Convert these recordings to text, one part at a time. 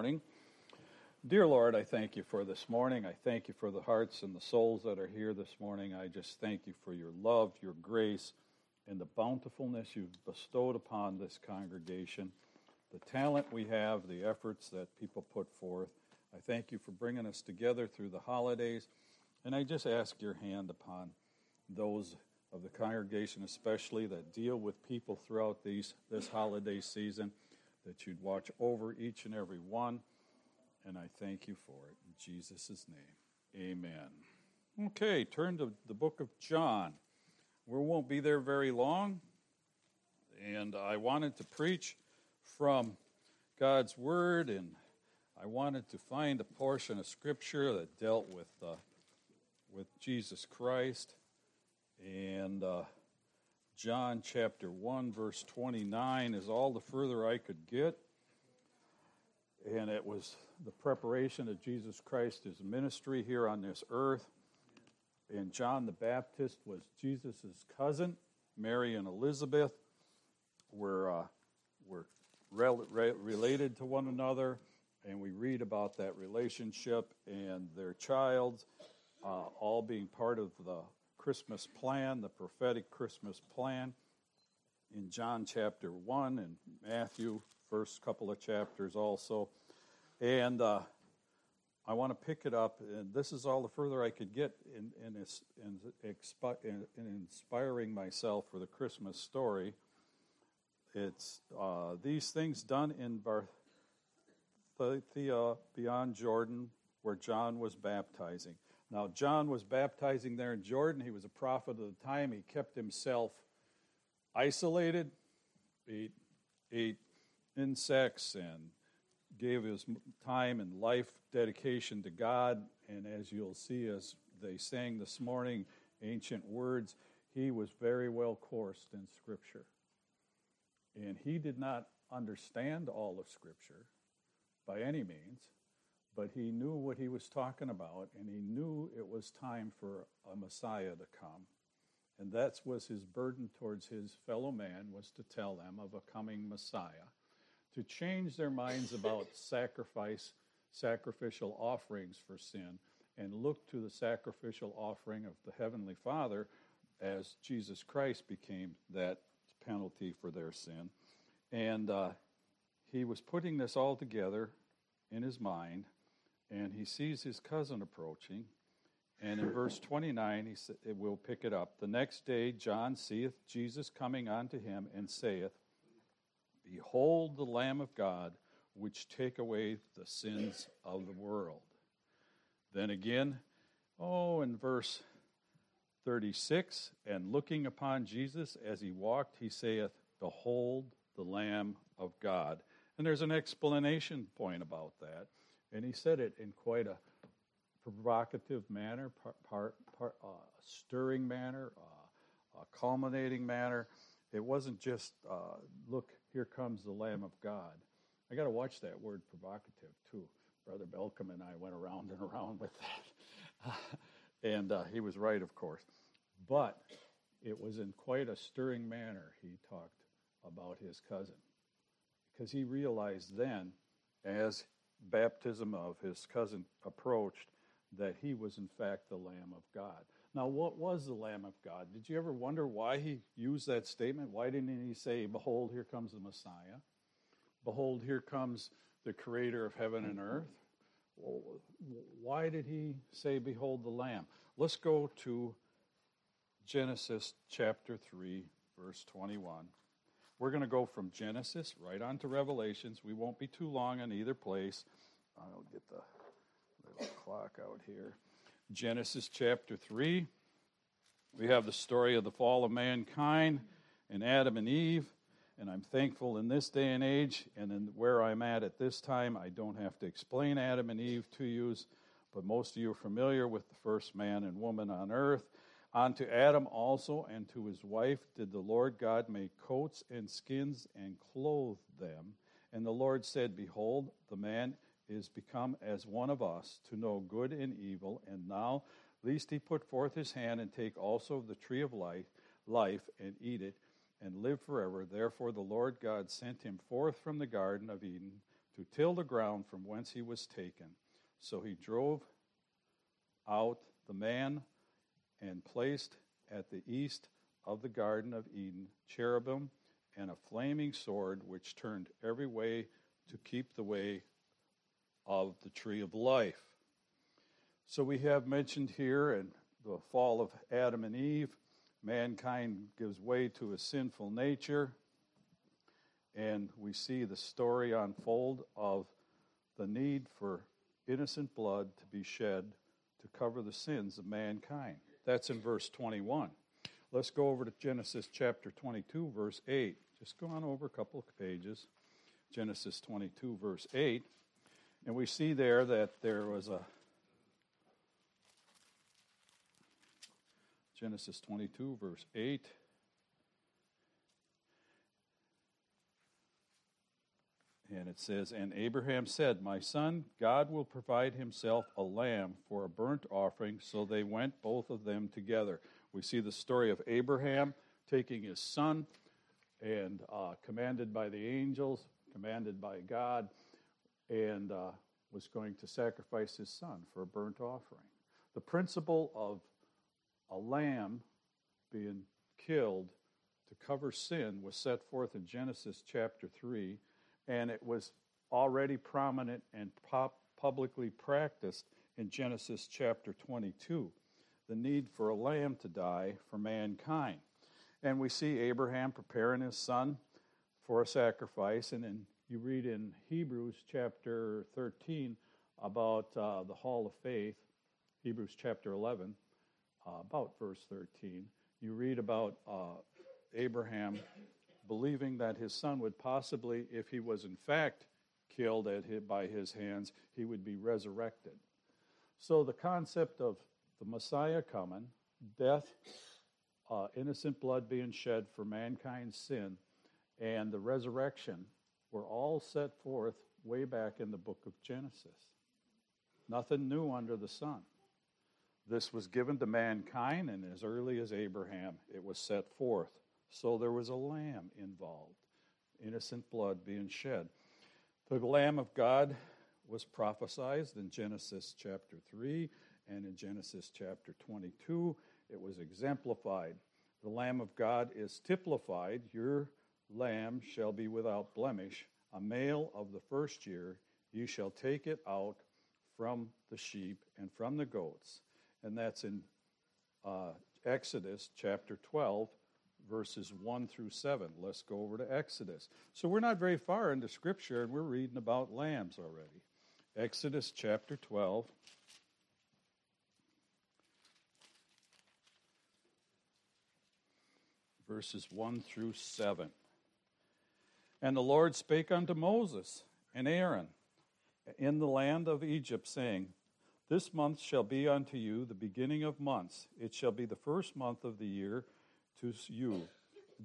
morning. Dear Lord, I thank you for this morning. I thank you for the hearts and the souls that are here this morning. I just thank you for your love, your grace, and the bountifulness you've bestowed upon this congregation, the talent we have, the efforts that people put forth. I thank you for bringing us together through the holidays, and I just ask your hand upon those of the congregation, especially that deal with people throughout these, this holiday season, that you'd watch over each and every one. And I thank you for it. In Jesus' name, amen. Okay, turn to the book of John. We won't be there very long. And I wanted to preach from God's Word, and I wanted to find a portion of Scripture that dealt with, uh, with Jesus Christ and uh, John chapter 1, verse 29 is all the further I could get. And it was the preparation of Jesus Christ, his ministry here on this earth. And John the Baptist was Jesus' cousin. Mary and Elizabeth were, uh, were rel- re- related to one another. And we read about that relationship and their child uh, all being part of the Christmas plan, the prophetic Christmas plan in John chapter 1 and Matthew, first couple of chapters also. And uh, I want to pick it up, and this is all the further I could get in, in, in, in inspiring myself for the Christmas story. It's uh, these things done in Bethabara beyond Jordan, where John was baptizing. Now, John was baptizing there in Jordan. He was a prophet of the time. He kept himself isolated, ate, ate insects, and gave his time and life dedication to God. And as you'll see, as they sang this morning, ancient words, he was very well coursed in Scripture. And he did not understand all of Scripture by any means but he knew what he was talking about, and he knew it was time for a Messiah to come. And that was his burden towards his fellow man was to tell them of a coming Messiah, to change their minds about sacrifice, sacrificial offerings for sin, and look to the sacrificial offering of the Heavenly Father as Jesus Christ became that penalty for their sin. And uh, he was putting this all together in his mind and he sees his cousin approaching. And in verse 29, he sa- we'll pick it up. The next day, John seeth Jesus coming unto him and saith, Behold the Lamb of God, which take away the sins of the world. Then again, oh, in verse 36, and looking upon Jesus as he walked, he saith, Behold the Lamb of God. And there's an explanation point about that. And he said it in quite a provocative manner, part, part, part uh, stirring manner, uh, a culminating manner. It wasn't just, uh, look, here comes the Lamb of God. I got to watch that word provocative too. Brother Belcom and I went around and around with that. and uh, he was right, of course. But it was in quite a stirring manner he talked about his cousin. Because he realized then, as baptism of his cousin approached, that he was in fact the Lamb of God. Now, what was the Lamb of God? Did you ever wonder why he used that statement? Why didn't he say, Behold, here comes the Messiah? Behold, here comes the creator of heaven and earth? Why did he say, Behold the Lamb? Let's go to Genesis chapter 3, verse 21. We're going to go from Genesis right on to Revelations. We won't be too long on either place. I'll get the little clock out here. Genesis chapter 3. We have the story of the fall of mankind and Adam and Eve. And I'm thankful in this day and age and in where I'm at at this time, I don't have to explain Adam and Eve to you, but most of you are familiar with the first man and woman on earth. Unto Adam also and to his wife did the Lord God make coats and skins and clothe them. And the Lord said, Behold, the man is become as one of us to know good and evil. And now, lest he put forth his hand and take also of the tree of life, life and eat it and live forever. Therefore, the Lord God sent him forth from the Garden of Eden to till the ground from whence he was taken. So he drove out the man and placed at the east of the Garden of Eden cherubim and a flaming sword which turned every way to keep the way of the tree of life. So we have mentioned here in the fall of Adam and Eve, mankind gives way to a sinful nature, and we see the story unfold of the need for innocent blood to be shed to cover the sins of mankind. That's in verse 21. Let's go over to Genesis chapter 22, verse 8. Just go on over a couple of pages. Genesis 22, verse 8. And we see there that there was a Genesis 22, verse 8. And it says, And Abraham said, My son, God will provide himself a lamb for a burnt offering. So they went, both of them together. We see the story of Abraham taking his son and uh, commanded by the angels, commanded by God, and uh, was going to sacrifice his son for a burnt offering. The principle of a lamb being killed to cover sin was set forth in Genesis chapter 3, and it was already prominent and pop- publicly practiced in Genesis chapter 22 the need for a lamb to die for mankind. And we see Abraham preparing his son for a sacrifice, and then you read in Hebrews chapter 13 about uh, the hall of faith, Hebrews chapter 11, uh, about verse 13. You read about uh, Abraham believing that his son would possibly, if he was in fact killed his, by his hands, he would be resurrected. So the concept of the Messiah coming, death, uh, innocent blood being shed for mankind's sin, and the resurrection were all set forth way back in the book of Genesis. Nothing new under the sun. This was given to mankind, and as early as Abraham, it was set forth. So there was a lamb involved, innocent blood being shed. The Lamb of God was prophesied in Genesis chapter 3 and in Genesis chapter 22. It was exemplified. The Lamb of God is typified. Your lamb shall be without blemish, a male of the first year. You shall take it out from the sheep and from the goats. And that's in uh, Exodus chapter 12, verses 1 through 7. Let's go over to Exodus. So we're not very far into Scripture, and we're reading about lambs already. Exodus chapter 12. Verses 1 through 7. And the Lord spake unto Moses and Aaron in the land of Egypt, saying, This month shall be unto you the beginning of months. It shall be the first month of the year to you.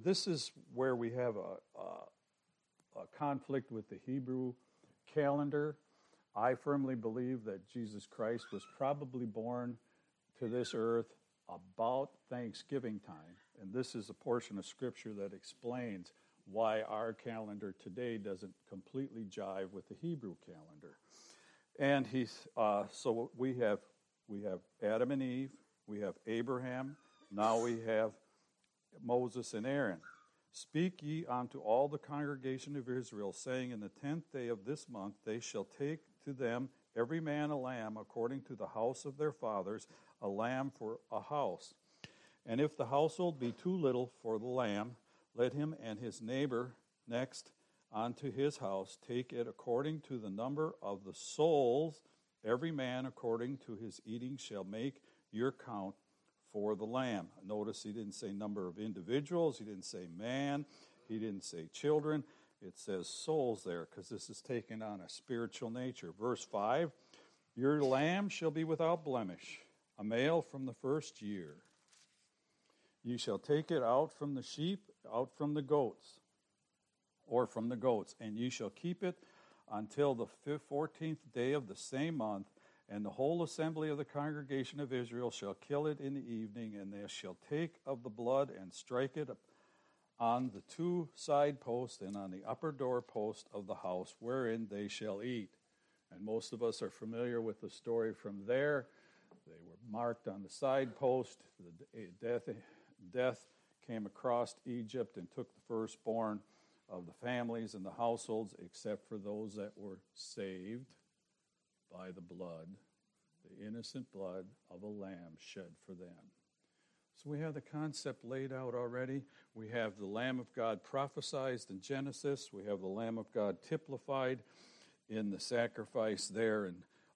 This is where we have a, a, a conflict with the Hebrew calendar. I firmly believe that Jesus Christ was probably born to this earth about Thanksgiving time. And this is a portion of Scripture that explains why our calendar today doesn't completely jive with the Hebrew calendar. And he's uh, so we have we have Adam and Eve, we have Abraham, now we have Moses and Aaron. Speak ye unto all the congregation of Israel, saying, In the tenth day of this month they shall take to them every man a lamb according to the house of their fathers, a lamb for a house. And if the household be too little for the lamb, let him and his neighbor next unto his house take it according to the number of the souls. Every man according to his eating shall make your count for the lamb. Notice he didn't say number of individuals, he didn't say man, he didn't say children. It says souls there because this is taken on a spiritual nature. Verse 5 Your lamb shall be without blemish, a male from the first year. You shall take it out from the sheep, out from the goats, or from the goats, and you shall keep it until the fourteenth day of the same month. And the whole assembly of the congregation of Israel shall kill it in the evening, and they shall take of the blood and strike it on the two side posts and on the upper door post of the house wherein they shall eat. And most of us are familiar with the story from there. They were marked on the side post. The eh, death, death came across Egypt and took the firstborn of the families and the households, except for those that were saved by the blood, the innocent blood of a lamb shed for them. So we have the concept laid out already. We have the Lamb of God prophesied in Genesis. We have the Lamb of God typified in the sacrifice there in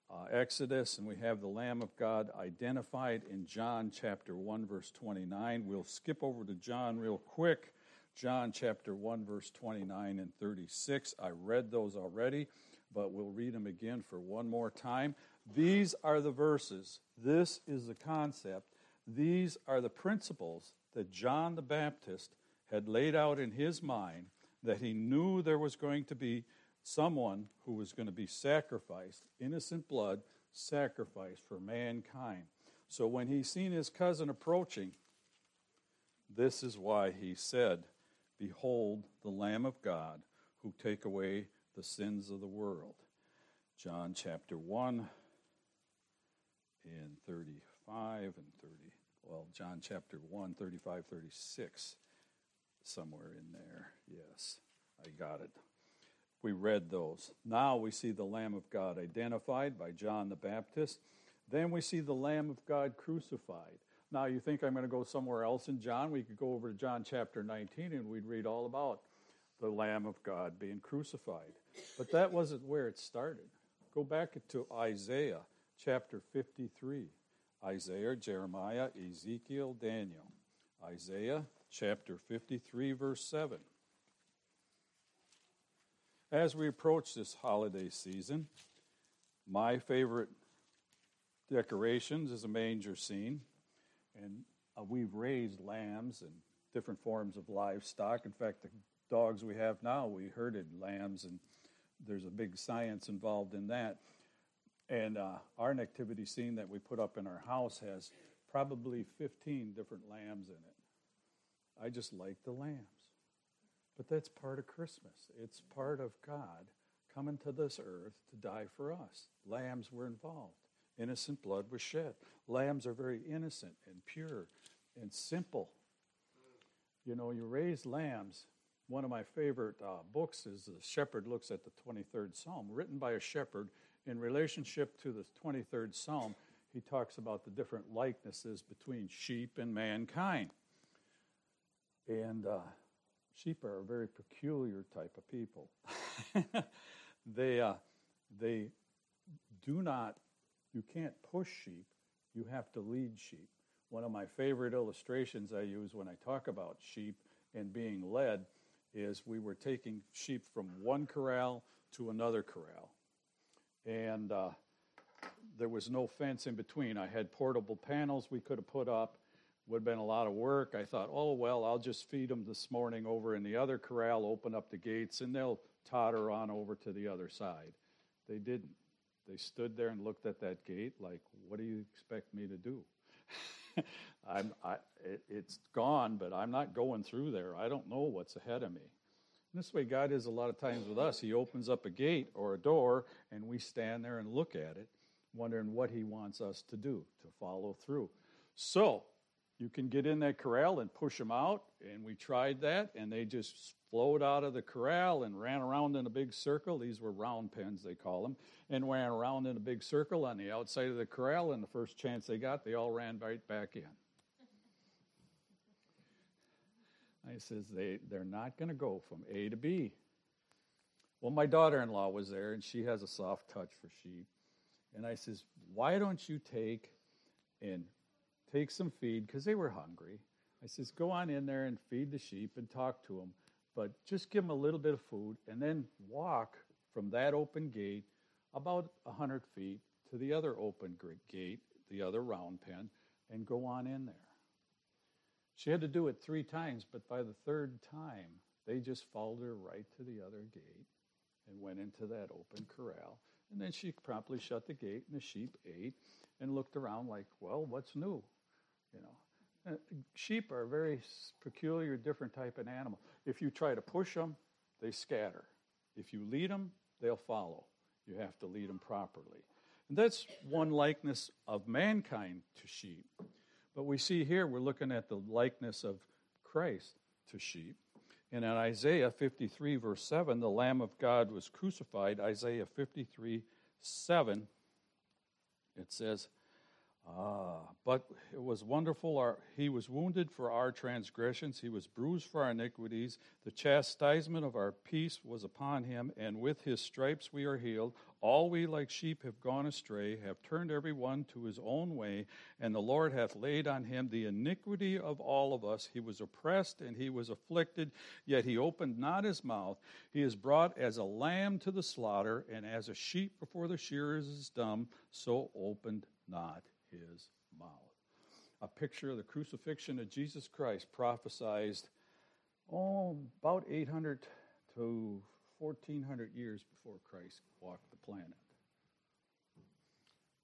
uh, Exodus. And we have the Lamb of God identified in John chapter 1, verse 29. We'll skip over to John real quick. John chapter 1, verse 29 and 36. I read those already, but we'll read them again for one more time. These are the verses. This is the concept these are the principles that John the Baptist had laid out in his mind that he knew there was going to be someone who was going to be sacrificed, innocent blood sacrificed for mankind. So when he seen his cousin approaching, this is why he said, Behold the Lamb of God who take away the sins of the world. John chapter 1 in 35 and 30 well, John chapter 1, 35, 36, somewhere in there. Yes, I got it. We read those. Now we see the Lamb of God identified by John the Baptist. Then we see the Lamb of God crucified. Now you think I'm going to go somewhere else in John? We could go over to John chapter 19 and we'd read all about the Lamb of God being crucified. But that wasn't where it started. Go back to Isaiah chapter 53. Isaiah, Jeremiah, Ezekiel, Daniel. Isaiah chapter 53, verse 7. As we approach this holiday season, my favorite decorations is a manger scene. And uh, we've raised lambs and different forms of livestock. In fact, the dogs we have now, we herded lambs, and there's a big science involved in that. And uh, our nativity scene that we put up in our house has probably 15 different lambs in it. I just like the lambs. But that's part of Christmas. It's part of God coming to this earth to die for us. Lambs were involved. Innocent blood was shed. Lambs are very innocent and pure and simple. You know, you raise lambs. One of my favorite uh, books is The Shepherd Looks at the 23rd Psalm, written by a shepherd in relationship to the 23rd Psalm, he talks about the different likenesses between sheep and mankind. And uh, sheep are a very peculiar type of people. they, uh, they do not, you can't push sheep, you have to lead sheep. One of my favorite illustrations I use when I talk about sheep and being led is we were taking sheep from one corral to another corral and uh, there was no fence in between. I had portable panels we could have put up. Would have been a lot of work. I thought, oh well, I'll just feed them this morning over in the other corral, open up the gates, and they'll totter on over to the other side. They didn't. They stood there and looked at that gate like, what do you expect me to do? I'm, I, it, it's gone, but I'm not going through there. I don't know what's ahead of me. This way, God is a lot of times with us. He opens up a gate or a door, and we stand there and look at it, wondering what He wants us to do to follow through. So, you can get in that corral and push them out, and we tried that, and they just flowed out of the corral and ran around in a big circle. These were round pens, they call them, and ran around in a big circle on the outside of the corral, and the first chance they got, they all ran right back in. I says, they, they're not going to go from A to B. Well, my daughter in law was there, and she has a soft touch for sheep. And I says, why don't you take and take some feed, because they were hungry. I says, go on in there and feed the sheep and talk to them, but just give them a little bit of food, and then walk from that open gate about 100 feet to the other open gate, the other round pen, and go on in there. She had to do it three times, but by the third time, they just followed her right to the other gate and went into that open corral. And then she promptly shut the gate, and the sheep ate and looked around like, well, what's new? You know, Uh, sheep are a very peculiar, different type of animal. If you try to push them, they scatter. If you lead them, they'll follow. You have to lead them properly. And that's one likeness of mankind to sheep. But we see here, we're looking at the likeness of Christ to sheep. And in Isaiah 53, verse 7, the Lamb of God was crucified. Isaiah 53, 7, it says, Ah, but it was wonderful. Our, he was wounded for our transgressions, he was bruised for our iniquities. The chastisement of our peace was upon him, and with his stripes we are healed. All we like sheep have gone astray, have turned every one to his own way, and the Lord hath laid on him the iniquity of all of us. He was oppressed and he was afflicted, yet he opened not his mouth. He is brought as a lamb to the slaughter, and as a sheep before the shearers is dumb, so opened not his mouth. A picture of the crucifixion of Jesus Christ prophesied, oh, about 800 to 1400 years before Christ walked the planet.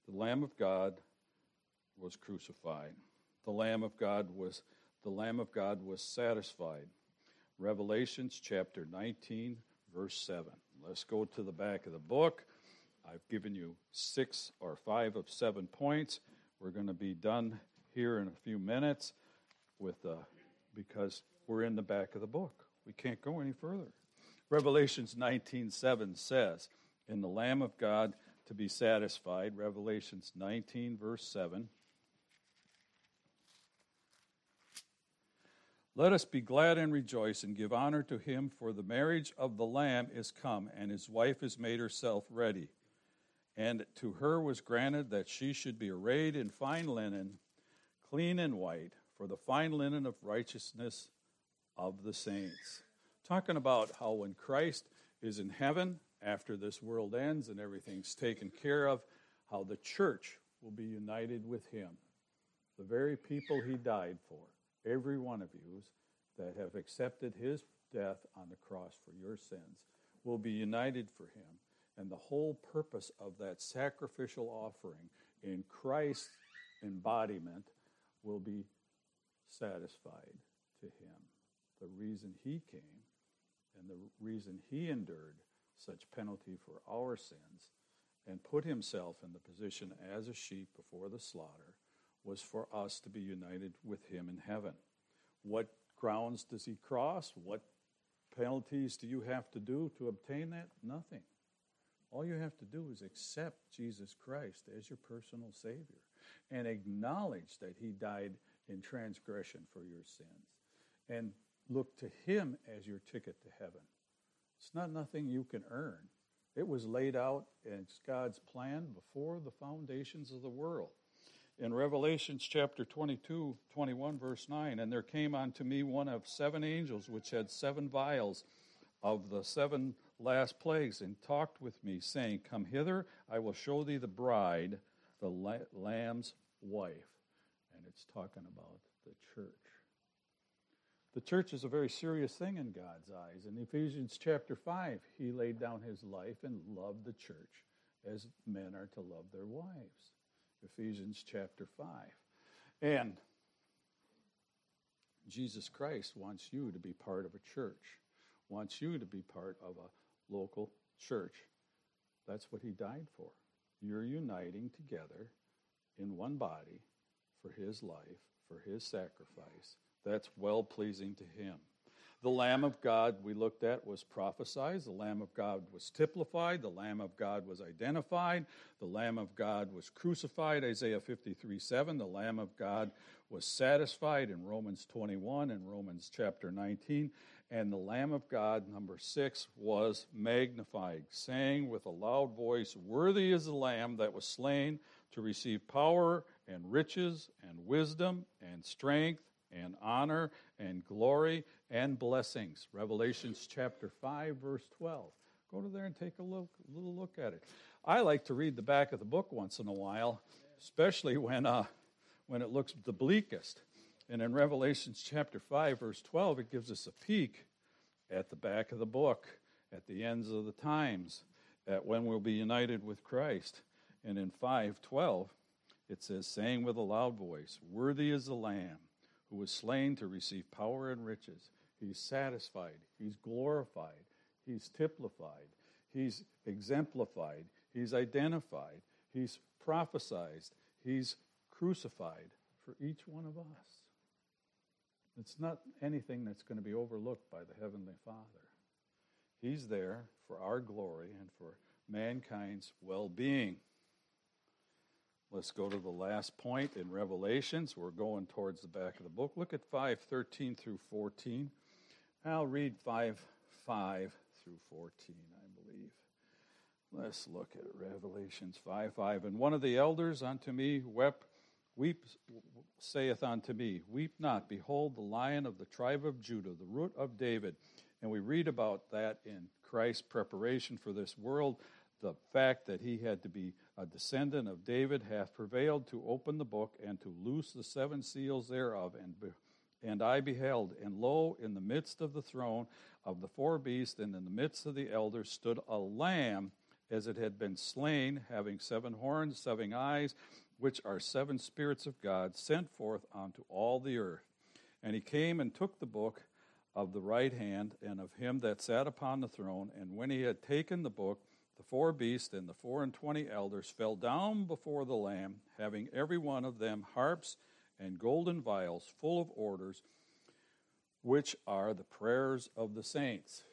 The Lamb of God was crucified. The Lamb of God was the Lamb of God was satisfied. Revelations chapter 19 verse 7. Let's go to the back of the book. I've given you six or five of seven points. We're going to be done here in a few minutes with uh, because we're in the back of the book. We can't go any further. Revelations 19:7 says, "In the Lamb of God to be satisfied." Revelations 19 verse 7. Let us be glad and rejoice and give honor to him, for the marriage of the Lamb is come, and his wife has made herself ready. And to her was granted that she should be arrayed in fine linen, clean and white, for the fine linen of righteousness of the saints. Talking about how when Christ is in heaven, after this world ends and everything's taken care of, how the church will be united with him. The very people he died for, every one of you that have accepted his death on the cross for your sins, will be united for him and the whole purpose of that sacrificial offering in Christ's embodiment will be satisfied to him. The reason he came and the reason he endured such penalty for our sins and put himself in the position as a sheep before the slaughter was for us to be united with him in heaven. What grounds does he cross? What penalties do you have to do to obtain that? Nothing. All you have to do is accept Jesus Christ as your personal Savior and acknowledge that He died in transgression for your sins and look to Him as your ticket to heaven. It's not nothing you can earn. It was laid out in God's plan before the foundations of the world. In Revelations chapter 22, 21, verse 9, and there came unto me one of seven angels which had seven vials of the seven last plagues and talked with me, saying, Come hither, I will show thee the bride, the Lamb's wife. And it's talking about the church. The church is a very serious thing in God's eyes. In Ephesians chapter 5, he laid down his life and loved the church as men are to love their wives. Ephesians chapter 5. And Jesus Christ wants you to be part of a church, wants you to be part of a local church. That's what he died for. You're uniting together in one body for his life, for his sacrifice. That's well pleasing to him. The Lamb of God we looked at was prophesied. The Lamb of God was typified. The Lamb of God was identified. The Lamb of God was crucified. Isaiah 53 7. The Lamb of God was satisfied in Romans 21 and Romans chapter 19. And the Lamb of God, number six, was magnified, saying with a loud voice, Worthy is the Lamb that was slain to receive power and riches and wisdom and strength and honor and glory and blessings. Revelations chapter 5, verse 12. Go to there and take a look, a little look at it. I like to read the back of the book once in a while, especially when, uh, when it looks the bleakest. And in Revelation chapter 5, verse 12, it gives us a peek at the back of the book, at the ends of the times, at when we'll be united with Christ. And in 512, it says, saying with a loud voice, Worthy is the Lamb who was slain to receive power and riches. He's satisfied, he's glorified, he's typified, he's exemplified, he's identified, he's prophesied, he's crucified for each one of us. It's not anything that's going to be overlooked by the Heavenly Father. He's there for our glory and for mankind's well being. Let's go to the last point in Revelations. We're going towards the back of the book. Look at 5 13 through 14. I'll read 5 5 through 14, I believe. Let's look at Revelations 5 5. And one of the elders unto me wept, weep, saith unto me, Weep not, behold, the lion of the tribe of Judah, the root of David. And we read about that in Christ's preparation for this world the fact that he had to be a descendant of David hath prevailed to open the book and to loose the seven seals thereof. And, be, and I beheld, and lo, in the midst of the throne of the four beasts and in the midst of the elders stood a lamb as it had been slain, having seven horns, seven eyes, which are seven spirits of God, sent forth unto all the earth. And he came and took the book of the right hand and of him that sat upon the throne. And when he had taken the book, the four beasts and the four and twenty elders fell down before the Lamb, having every one of them harps and golden vials full of orders, which are the prayers of the saints.